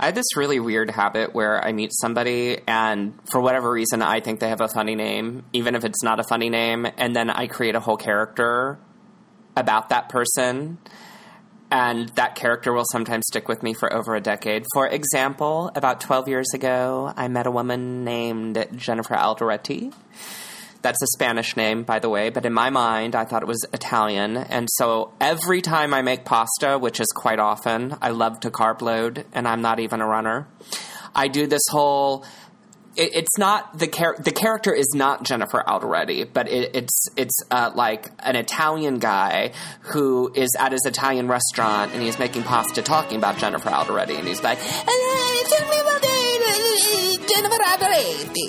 I have this really weird habit where I meet somebody and for whatever reason I think they have a funny name, even if it's not a funny name, and then I create a whole character about that person. And that character will sometimes stick with me for over a decade. For example, about 12 years ago, I met a woman named Jennifer Alderetti. That's a Spanish name, by the way, but in my mind, I thought it was Italian. And so every time I make pasta, which is quite often, I love to carb load, and I'm not even a runner. I do this whole. It, it's not the char- the character is not Jennifer Alderetti, but it, it's it's uh, like an Italian guy who is at his Italian restaurant and he's making pasta, talking about Jennifer Alderetti, and he's like, Uh, tell me Jennifer Alderetti.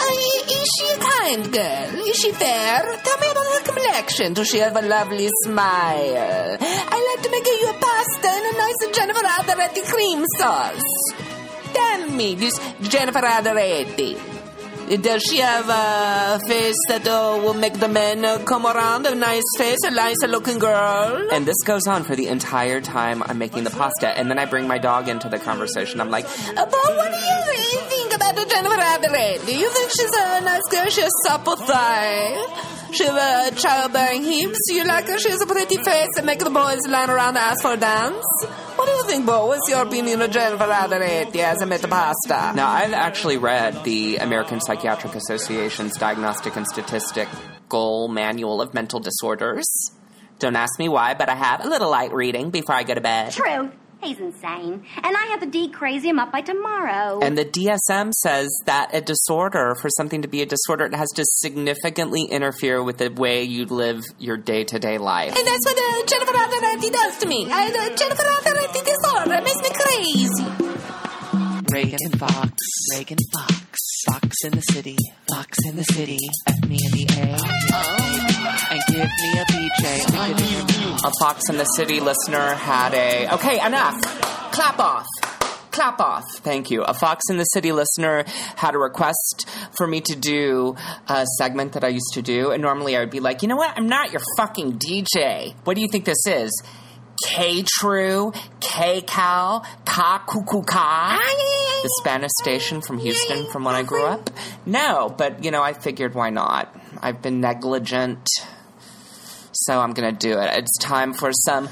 Uh, is she a kind girl? Is she fair? Tell me about her complexion. Does she have a lovely smile? I like to make you a pasta and a nice Jennifer Alderetti cream sauce. Tell me, this Jennifer Alderetti. Does she have a face that uh, will make the men uh, come around? A nice face, a nice looking girl? And this goes on for the entire time I'm making the pasta. And then I bring my dog into the conversation. I'm like, but what do you think about the Jennifer Adelaide? Do you think she's a nice girl? She has supple thigh. She has uh, childbearing hips. You like her? She has a pretty face and make the boys line around and ask for a dance. What do you think, Bo? What's your opinion of Jennifer Adelaide as I made the pasta? now I've actually read the American Psychiatric Association's Diagnostic and Statistical goal Manual of Mental Disorders. Don't ask me why, but I have a little light reading before I go to bed. True. He's insane. And I have to de-crazy him up by tomorrow. And the DSM says that a disorder, for something to be a disorder, it has to significantly interfere with the way you live your day to day life. And that's what uh, Jennifer Adelaide does to me. I, uh, Jennifer Adelaide disorder makes me crazy. Ragan Fox, Ragan Fox, Fox in the city, Fox in the city, F me in the A, and give me a BJ. A Fox in the City listener had a. Okay, enough! Clap off! Clap off. Thank you. A Fox in the City listener had a request for me to do a segment that I used to do. And normally I would be like, you know what? I'm not your fucking DJ. What do you think this is? K True, K Cal, Ka Cuckoo Ka, the Spanish station from Houston from when I grew up? No, but you know, I figured why not? I've been negligent, so I'm gonna do it. It's time for some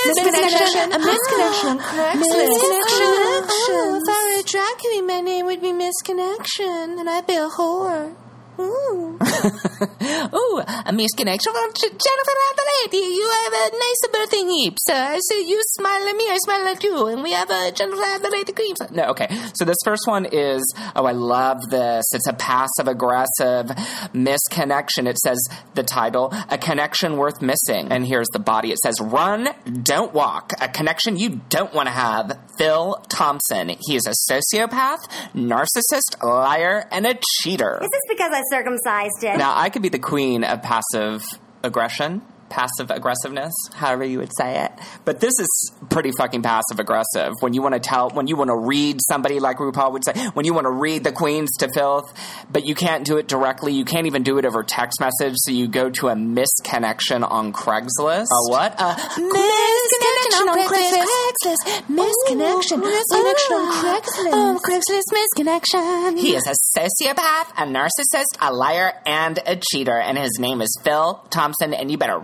Misconnection, a misconnection, ah, misconnection. Oh, if I were a drag queen, my name would be Misconnection, and I'd be a whore. Ooh. Ooh, a misconnection from Jennifer Adelaide. You have a nice birthday hips. I see you smile at me, I smile at you, and we have a Jennifer Adelaide cream. No, okay. So this first one is, oh, I love this. It's a passive aggressive misconnection. It says the title, A Connection Worth Missing. And here's the body. It says, Run, don't walk. A connection you don't want to have. Phil Thompson. He is a sociopath, narcissist, liar, and a cheater. Is this because I circumcised it? Now, I could be the queen of passive aggression, passive aggressiveness, however you would say it. But this is pretty fucking passive aggressive. When you want to tell, when you want to read somebody, like RuPaul would say, when you want to read the queens to filth, but you can't do it directly, you can't even do it over text message, so you go to a misconnection on Craigslist. A what? A Misconnection on Craigslist. Misconnection. Misconnection on Craigslist. Oh, Craigslist misconnection. He is a sociopath, a narcissist, a liar, and a cheater, and his name is Phil Thompson, and you better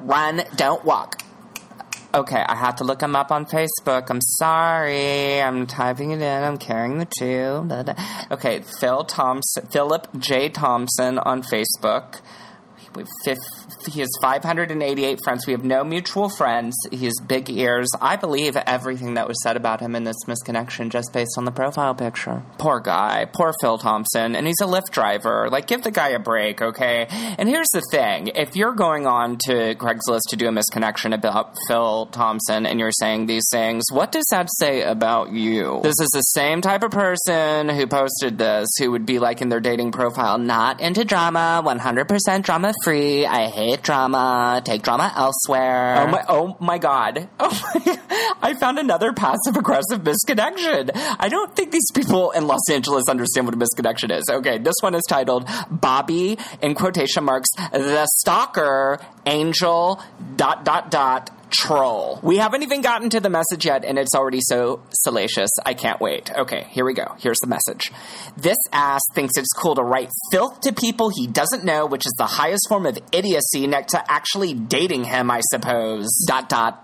don't walk. Okay, I have to look him up on Facebook. I'm sorry. I'm typing it in. I'm carrying the two. Okay, Phil Thompson, Philip J. Thompson on Facebook. We have fif- he has 588 friends. We have no mutual friends. He has big ears. I believe everything that was said about him in this misconnection just based on the profile picture. Poor guy. Poor Phil Thompson. And he's a Lyft driver. Like, give the guy a break, okay? And here's the thing if you're going on to Craigslist to do a misconnection about Phil Thompson and you're saying these things, what does that say about you? This is the same type of person who posted this who would be like in their dating profile, not into drama, 100% drama free. I hate drama. Take drama elsewhere. Oh my, oh my god. Oh my, I found another passive aggressive misconnection. I don't think these people in Los Angeles understand what a misconnection is. Okay, this one is titled Bobby, in quotation marks, the stalker angel, dot, dot, dot, troll. We haven't even gotten to the message yet, and it's already so salacious. I can't wait. Okay, here we go. Here's the message. This ass thinks it's cool to write filth to people he doesn't know, which is the highest form of idiocy next to actually dating him, I suppose. Dot dot.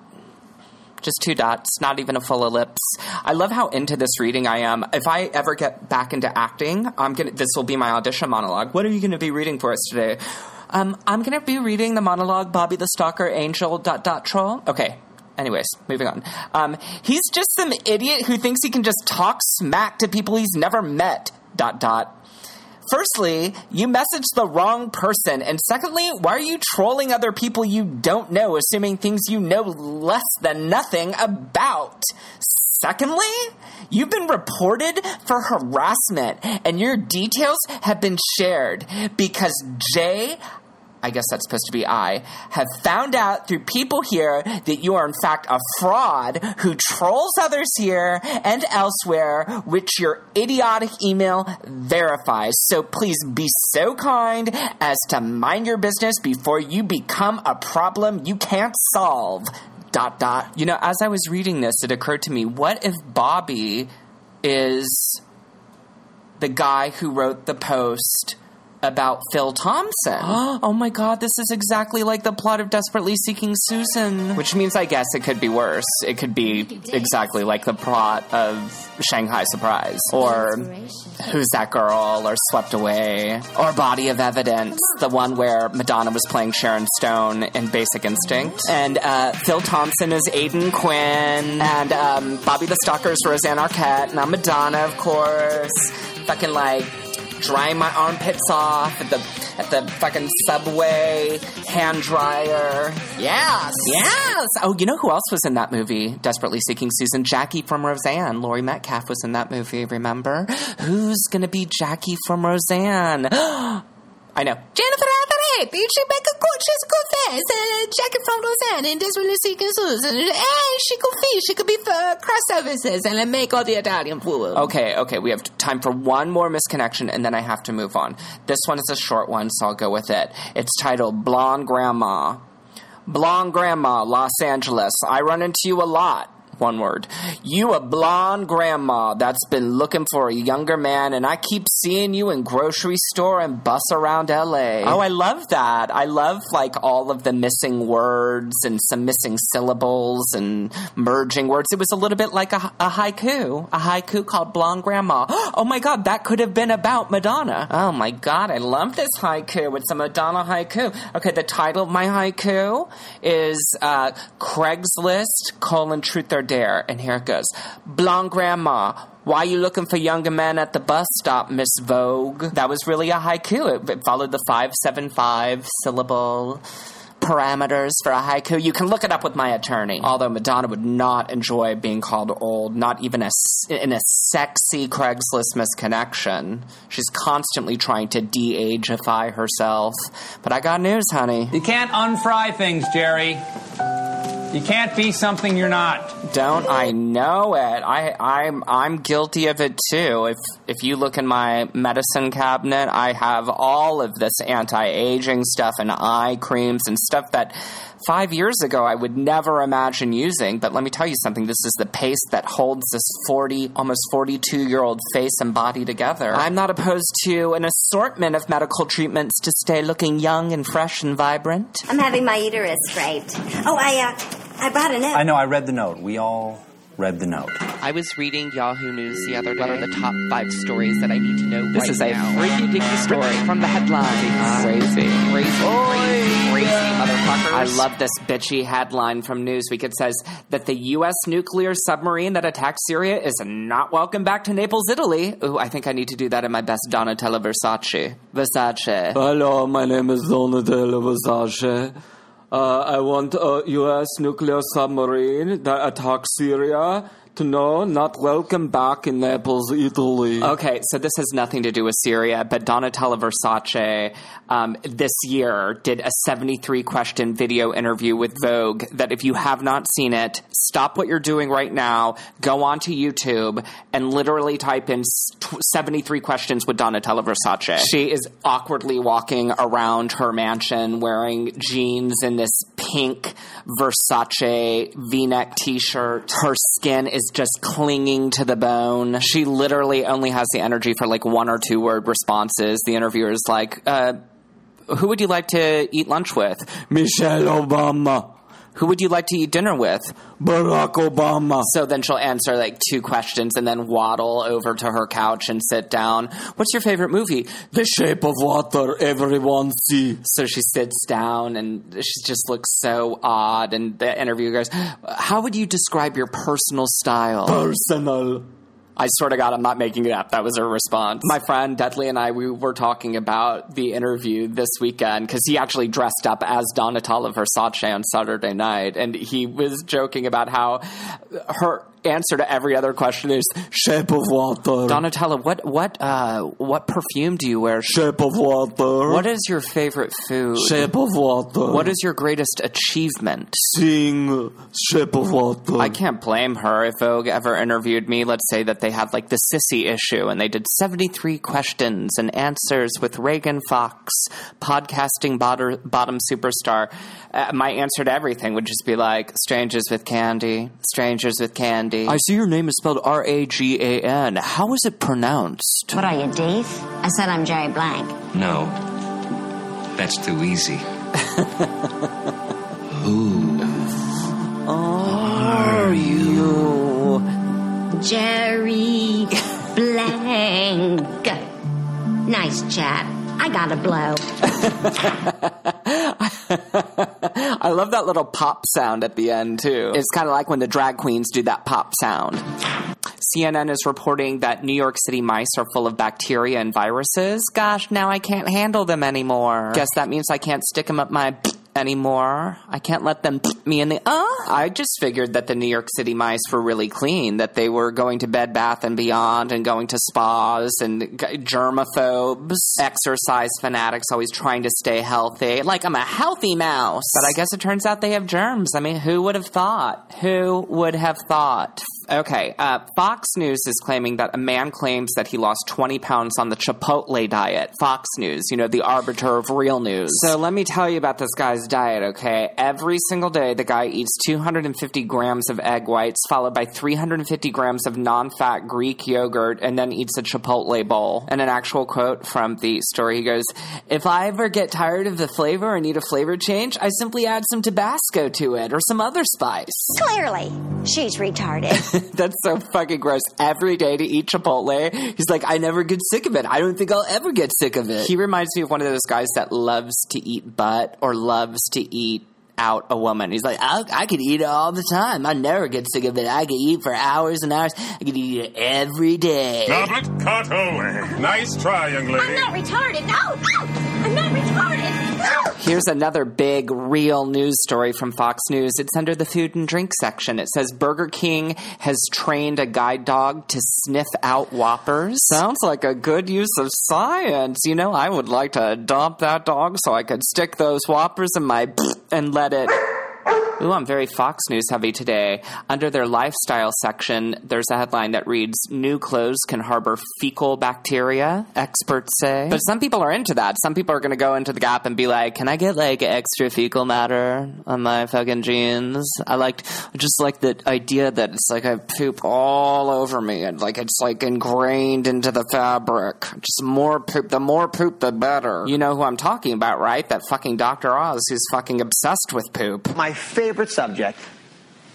Just two dots, not even a full ellipse. I love how into this reading I am. If I ever get back into acting, I'm gonna. This will be my audition monologue. What are you going to be reading for us today? Um, I'm going to be reading the monologue Bobby the Stalker Angel dot dot troll. Okay. Anyways, moving on. Um, he's just some idiot who thinks he can just talk smack to people he's never met. Dot dot. Firstly, you messaged the wrong person. And secondly, why are you trolling other people you don't know, assuming things you know less than nothing about? Secondly, you've been reported for harassment and your details have been shared because Jay I guess that's supposed to be I, have found out through people here that you are in fact a fraud who trolls others here and elsewhere, which your idiotic email verifies. So please be so kind as to mind your business before you become a problem you can't solve. Dot dot. You know, as I was reading this, it occurred to me what if Bobby is the guy who wrote the post about Phil Thompson. oh my god, this is exactly like the plot of Desperately Seeking Susan. Which means I guess it could be worse. It could be exactly like the plot of Shanghai Surprise. Or Who's That Girl? Or Swept Away. Or Body of Evidence, the one where Madonna was playing Sharon Stone in Basic Instinct. And uh, Phil Thompson is Aidan Quinn. And um, Bobby the Stalker is Rosanna Arquette. And I'm Madonna, of course. Fucking like drying my armpits off at the at the fucking subway, hand dryer. Yes, yes. Oh, you know who else was in that movie? Desperately Seeking Susan. Jackie from Roseanne. Laurie Metcalf was in that movie. Remember? Who's gonna be Jackie from Roseanne? Oh, I know. Jennifer Adarete, she make a good, she's a good. Uh, Jackie from Roseanne and Desperately Seeking Susan. She could be, she could be for cross services and make all the Italian food. Okay, okay, we have time for one more misconnection and then I have to move on. This one is a short one, so I'll go with it. It's titled Blonde Grandma. Blonde Grandma, Los Angeles. I run into you a lot. One word. You a blonde grandma that's been looking for a younger man, and I keep seeing you in grocery store and bus around LA. Oh, I love that. I love like all of the missing words and some missing syllables and merging words. It was a little bit like a, a haiku, a haiku called Blonde Grandma. Oh my God, that could have been about Madonna. Oh my God, I love this haiku. It's a Madonna haiku. Okay, the title of my haiku is uh, Craigslist colon Truth Dare, and here it goes. Blonde Grandma, why you looking for younger men at the bus stop, Miss Vogue? That was really a haiku. It, it followed the five seven five syllable parameters for a haiku. You can look it up with my attorney. Although Madonna would not enjoy being called old, not even a, in a sexy Craigslist misconnection. She's constantly trying to de-ageify herself. But I got news, honey. You can't unfry things, Jerry. You can't be something you're not. Don't I know it? I, I'm I'm guilty of it too. If if you look in my medicine cabinet, I have all of this anti-aging stuff and eye creams and stuff that five years ago I would never imagine using. But let me tell you something. This is the paste that holds this forty, almost forty-two year old face and body together. I'm not opposed to an assortment of medical treatments to stay looking young and fresh and vibrant. I'm having my uterus scraped. Oh, I, uh, I brought a note. I know, I read the note. We all read the note. I was reading Yahoo News the other day. What are the top five stories that I need to know This right is now? a freaky dicky story from the headlines. Crazy. Crazy, crazy, crazy motherfuckers. I love this bitchy headline from Newsweek. It says that the U.S. nuclear submarine that attacked Syria is not welcome back to Naples, Italy. Ooh, I think I need to do that in my best Donatella Versace. Versace. Hello, my name is Donatello Versace. Uh, I want a U.S. nuclear submarine that attacks Syria to know not welcome back in Naples, Italy. Okay, so this has nothing to do with Syria, but Donatella Versace um, this year did a 73 question video interview with Vogue that if you have not seen it, stop what you're doing right now, go onto YouTube, and literally type in 73 questions with Donatella Versace. She is awkwardly walking around her mansion wearing jeans and this pink Versace V-neck t-shirt. Her skin is just clinging to the bone. She literally only has the energy for like one or two word responses. The interviewer is like, uh, who would you like to eat lunch with? Michelle Obama. Who would you like to eat dinner with? Barack Obama. So then she'll answer like two questions and then waddle over to her couch and sit down. What's your favorite movie? The shape of water everyone see. So she sits down and she just looks so odd. And the interviewer goes, How would you describe your personal style? Personal. I swear to God, I'm not making it up. That was her response. My friend Dudley and I, we were talking about the interview this weekend because he actually dressed up as Donatella Versace on Saturday night, and he was joking about how her answer to every other question is Shape of water. Donatella. What what uh, what perfume do you wear? shape of water. What is your favorite food? shape of water? What is your greatest achievement? Sing shape of water. I can't blame her if Vogue ever interviewed me. Let's say that they had like the sissy issue and they did 73 questions and answers with Ragan Fox, podcasting bottom, bottom superstar. Uh, my answer to everything would just be like, strangers with candy, strangers with candy. I see your name is spelled R A G A N. How is it pronounced? What are you, Dave? I said I'm Jerry Blank. No. That's too easy. Who? Are you? Jerry Blank. Nice chat. I gotta blow. I love that little pop sound at the end, too. It's kind of like when the drag queens do that pop sound. CNN is reporting that New York City mice are full of bacteria and viruses. Gosh, now I can't handle them anymore. Guess that means I can't stick them up my anymore. I can't let them me in the uh. I just figured that the New York City mice were really clean, that they were going to Bed Bath and Beyond and going to spas and g- germaphobes, exercise fanatics, always trying to stay healthy. Like I'm a healthy mouse. But I guess it turns out they have germs. I mean, who would have thought? Who would have thought? Okay, uh, Fox News is claiming that a man claims that he lost 20 pounds on the Chipotle diet. Fox News, you know, the arbiter of real news. So let me tell you about this guy's diet, okay? Every single day, the guy eats 250 grams of egg whites, followed by 350 grams of non fat Greek yogurt, and then eats a Chipotle bowl. And an actual quote from the story he goes, If I ever get tired of the flavor and need a flavor change, I simply add some Tabasco to it or some other spice. Clearly, she's retarded. That's so fucking gross. Every day to eat Chipotle, he's like, I never get sick of it. I don't think I'll ever get sick of it. He reminds me of one of those guys that loves to eat butt or loves to eat out a woman. He's like, I, I could eat it all the time. I never get sick of it. I could eat for hours and hours. I could eat it every day. Goblet cut away. Nice try, young lady. I'm not retarded. No, no, Here's another big, real news story from Fox News. It's under the food and drink section. It says Burger King has trained a guide dog to sniff out Whoppers. Sounds like a good use of science. You know, I would like to adopt that dog so I could stick those Whoppers in my and let it. Ooh, I'm very Fox News heavy today. Under their lifestyle section, there's a headline that reads New clothes can harbor fecal bacteria, experts say. But some people are into that. Some people are going to go into the Gap and be like, Can I get like extra fecal matter on my fucking jeans? I liked, just like the idea that it's like I poop all over me and like it's like ingrained into the fabric. Just more poop. The more poop, the better. You know who I'm talking about, right? That fucking Dr. Oz who's fucking obsessed with poop. My favorite subject,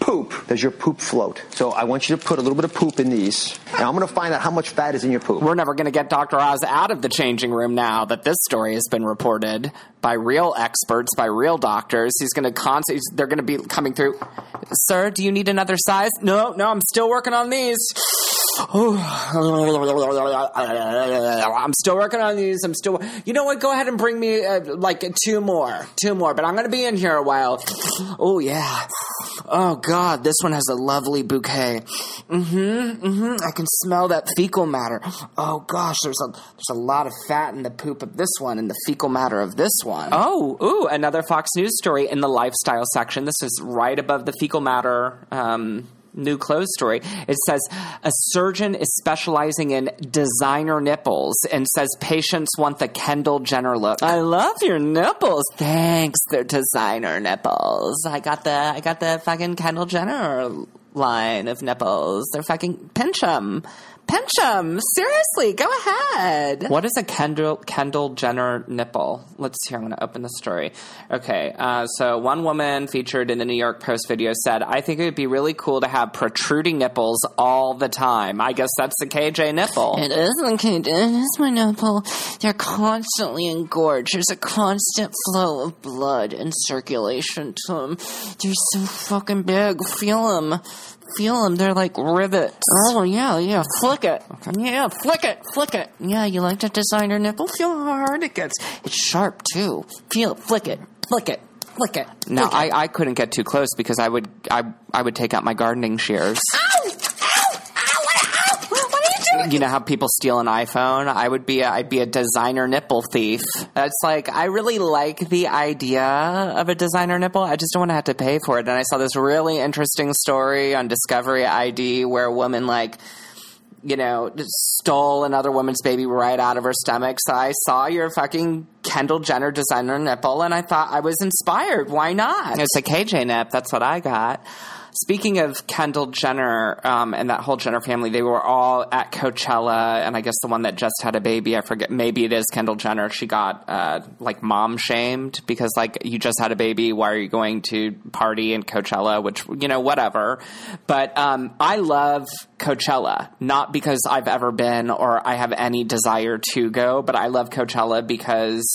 poop. Does your poop float? So I want you to put a little bit of poop in these, and I'm going to find out how much fat is in your poop. We're never going to get Dr. Oz out of the changing room now that this story has been reported by real experts, by real doctors. He's going to constantly, they're going to be coming through. Sir, do you need another size? No, no, I'm still working on these. I'm still working on these. I'm still. You know what? Go ahead and bring me uh, like two more, two more. But I'm going to be in here a while. Oh yeah. Oh God, this one has a lovely bouquet. Mm-hmm. Mm-hmm. I can smell that fecal matter. Oh gosh, there's a there's a lot of fat in the poop of this one and the fecal matter of this one. Oh, ooh, another Fox News story in the lifestyle section. This is right above the fecal matter. Um, new clothes story. It says a surgeon is specializing in designer nipples and says patients want the Kendall Jenner look. I love your nipples. Thanks, they're designer nipples. I got the I got the fucking Kendall Jenner line of nipples. They're fucking pinch 'em. Pinch 'em. Seriously, go ahead. What is a Kendall Kendall Jenner nipple? Let's see. I'm going to open the story. Okay, uh, so one woman featured in the New York Post video said, "I think it would be really cool to have protruding nipples all the time." I guess that's the KJ nipple. It isn't KJ. It is my nipple. They're constantly engorged. There's a constant flow of blood and circulation to them. They're so fucking big. Feel them. Feel them. They're like rivets. Oh, yeah, yeah. Flick it. Yeah, flick it. Flick it. Yeah, you like the designer nipple? Feel how hard it gets. It's sharp, too. Feel it. Flick it. Flick it. Flick it. No, it. I, I couldn't get too close because I would I I would take out my gardening shears. Ow! Ow! Ow! What, ow! What are you know how people steal an iPhone? I would be a, I'd be a designer nipple thief. That's like I really like the idea of a designer nipple. I just don't want to have to pay for it. And I saw this really interesting story on Discovery ID where a woman like you know, stole another woman's baby right out of her stomach. So I saw your fucking Kendall Jenner designer nipple and I thought I was inspired. Why not? It's a KJ nip. That's what I got. Speaking of Kendall Jenner um, and that whole Jenner family, they were all at Coachella, and I guess the one that just had a baby, I forget, maybe it is Kendall Jenner. She got uh, like mom shamed because like you just had a baby, why are you going to party in Coachella? Which you know whatever. But um, I love Coachella, not because I've ever been or I have any desire to go, but I love Coachella because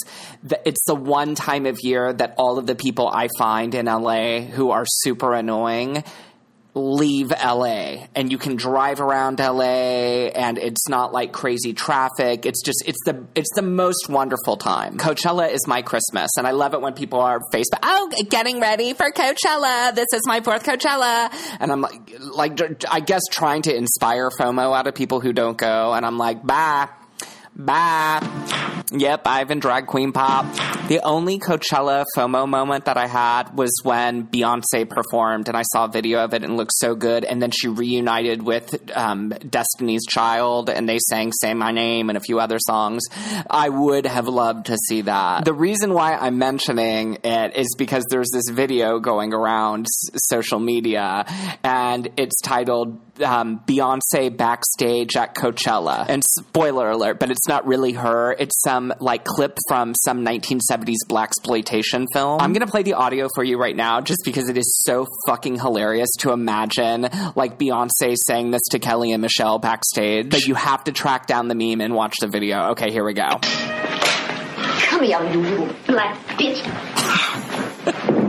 the, it's the one time of year that all of the people I find in LA who are super annoying leave LA and you can drive around LA and it's not like crazy traffic. It's just it's the it's the most wonderful time. Coachella is my Christmas and I love it when people are Facebook oh getting ready for Coachella. This is my fourth Coachella and I'm like like I guess trying to inspire FOMO out of people who don't go and I'm like bye Bye. Yep, I've been Drag Queen Pop. The only Coachella FOMO moment that I had was when Beyonce performed, and I saw a video of it and it looked so good. And then she reunited with um, Destiny's Child, and they sang "Say My Name" and a few other songs. I would have loved to see that. The reason why I'm mentioning it is because there's this video going around s- social media, and it's titled um, Beyonce backstage at Coachella. And spoiler alert, but it's not really her. It's some like clip from some 1970s black exploitation film. I'm gonna play the audio for you right now, just because it is so fucking hilarious to imagine like Beyonce saying this to Kelly and Michelle backstage. But you have to track down the meme and watch the video. Okay, here we go. Come here, you little black bitch.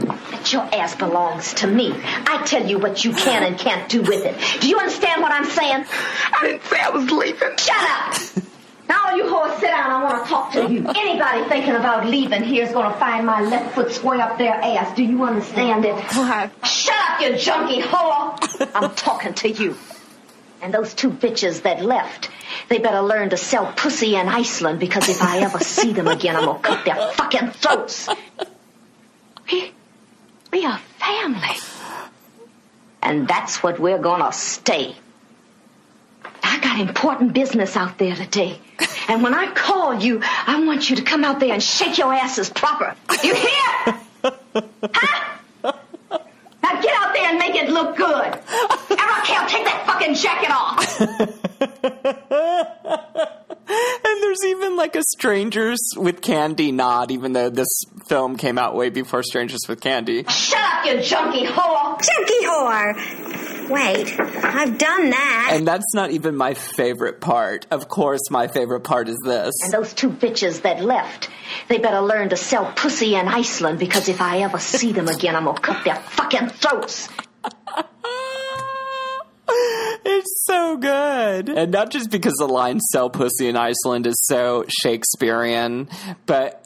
That your ass belongs to me. I tell you what you can and can't do with it. Do you understand what I'm saying? I didn't say I was leaving. Shut up! Now all you whores sit down, I want to talk to you. Anybody thinking about leaving here is going to find my left foot square up their ass. Do you understand it? Shut up, you junkie whore! I'm talking to you. And those two bitches that left, they better learn to sell pussy in Iceland because if I ever see them again, I'm gonna cut their fucking throats. We, we are family. And that's what we're gonna stay. I got important business out there today. And when I call you, I want you to come out there and shake your asses proper. You hear? huh? Now get out there and make it look good. Eric, take that fucking jacket off. And there's even like a Strangers with Candy nod, even though this film came out way before Strangers with Candy. Shut up, you junkie whore. Junkie whore. Wait, I've done that. And that's not even my favorite part. Of course, my favorite part is this. And those two bitches that left, they better learn to sell pussy in Iceland because if I ever see them again, I'm gonna cut their fucking throats. It's so good. And not just because the line sell pussy in Iceland is so Shakespearean, but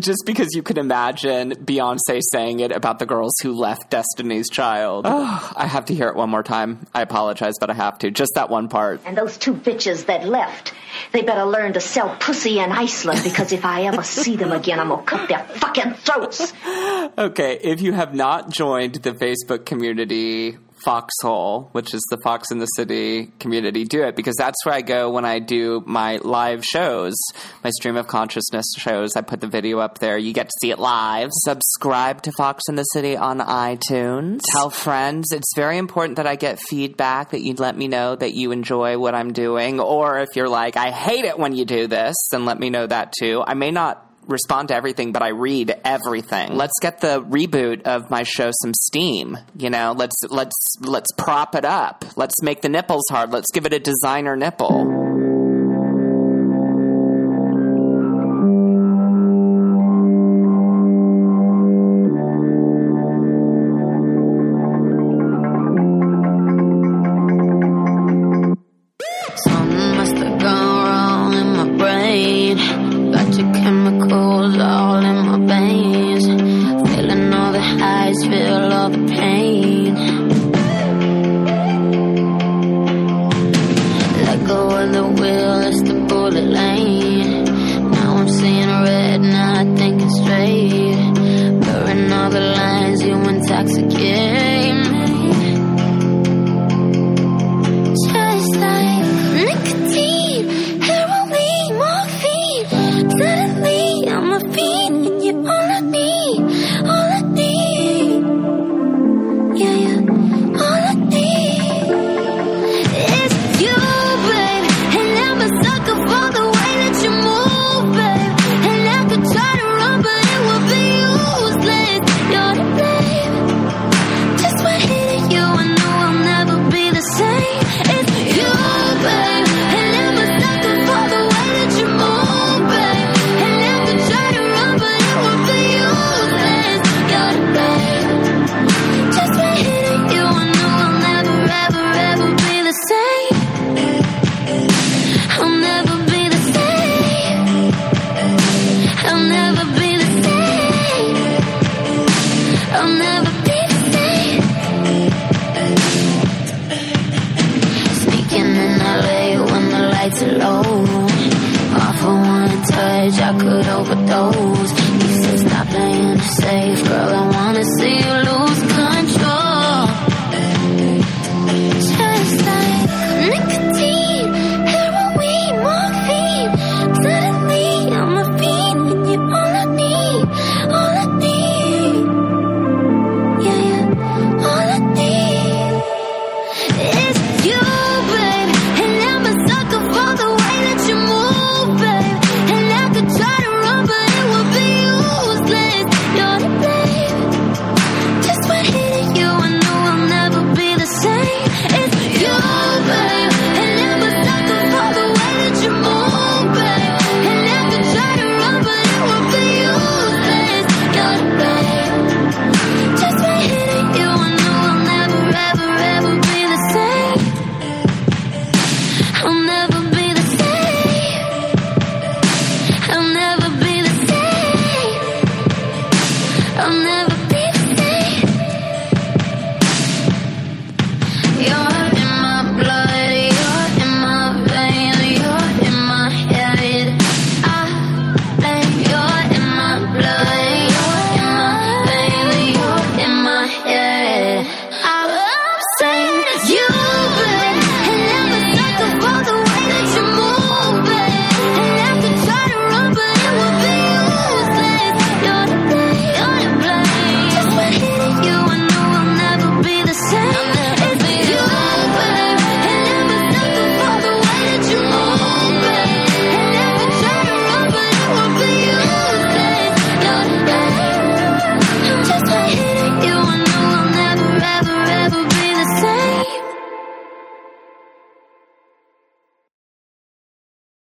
just because you can imagine Beyonce saying it about the girls who left Destiny's Child. Oh, I have to hear it one more time. I apologize, but I have to. Just that one part. And those two bitches that left, they better learn to sell pussy in Iceland because if I ever see them again, I'm gonna cut their fucking throats. Okay, if you have not joined the Facebook community Foxhole, which is the Fox in the City community, do it because that's where I go when I do my live shows, my stream of consciousness shows. I put the video up there. You get to see it live. Subscribe to Fox in the City on iTunes. Tell friends. It's very important that I get feedback that you let me know that you enjoy what I'm doing. Or if you're like, I hate it when you do this, then let me know that too. I may not respond to everything, but I read everything. Let's get the reboot of my show some steam. You know, let's let's let's prop it up. Let's make the nipples hard. Let's give it a designer nipple.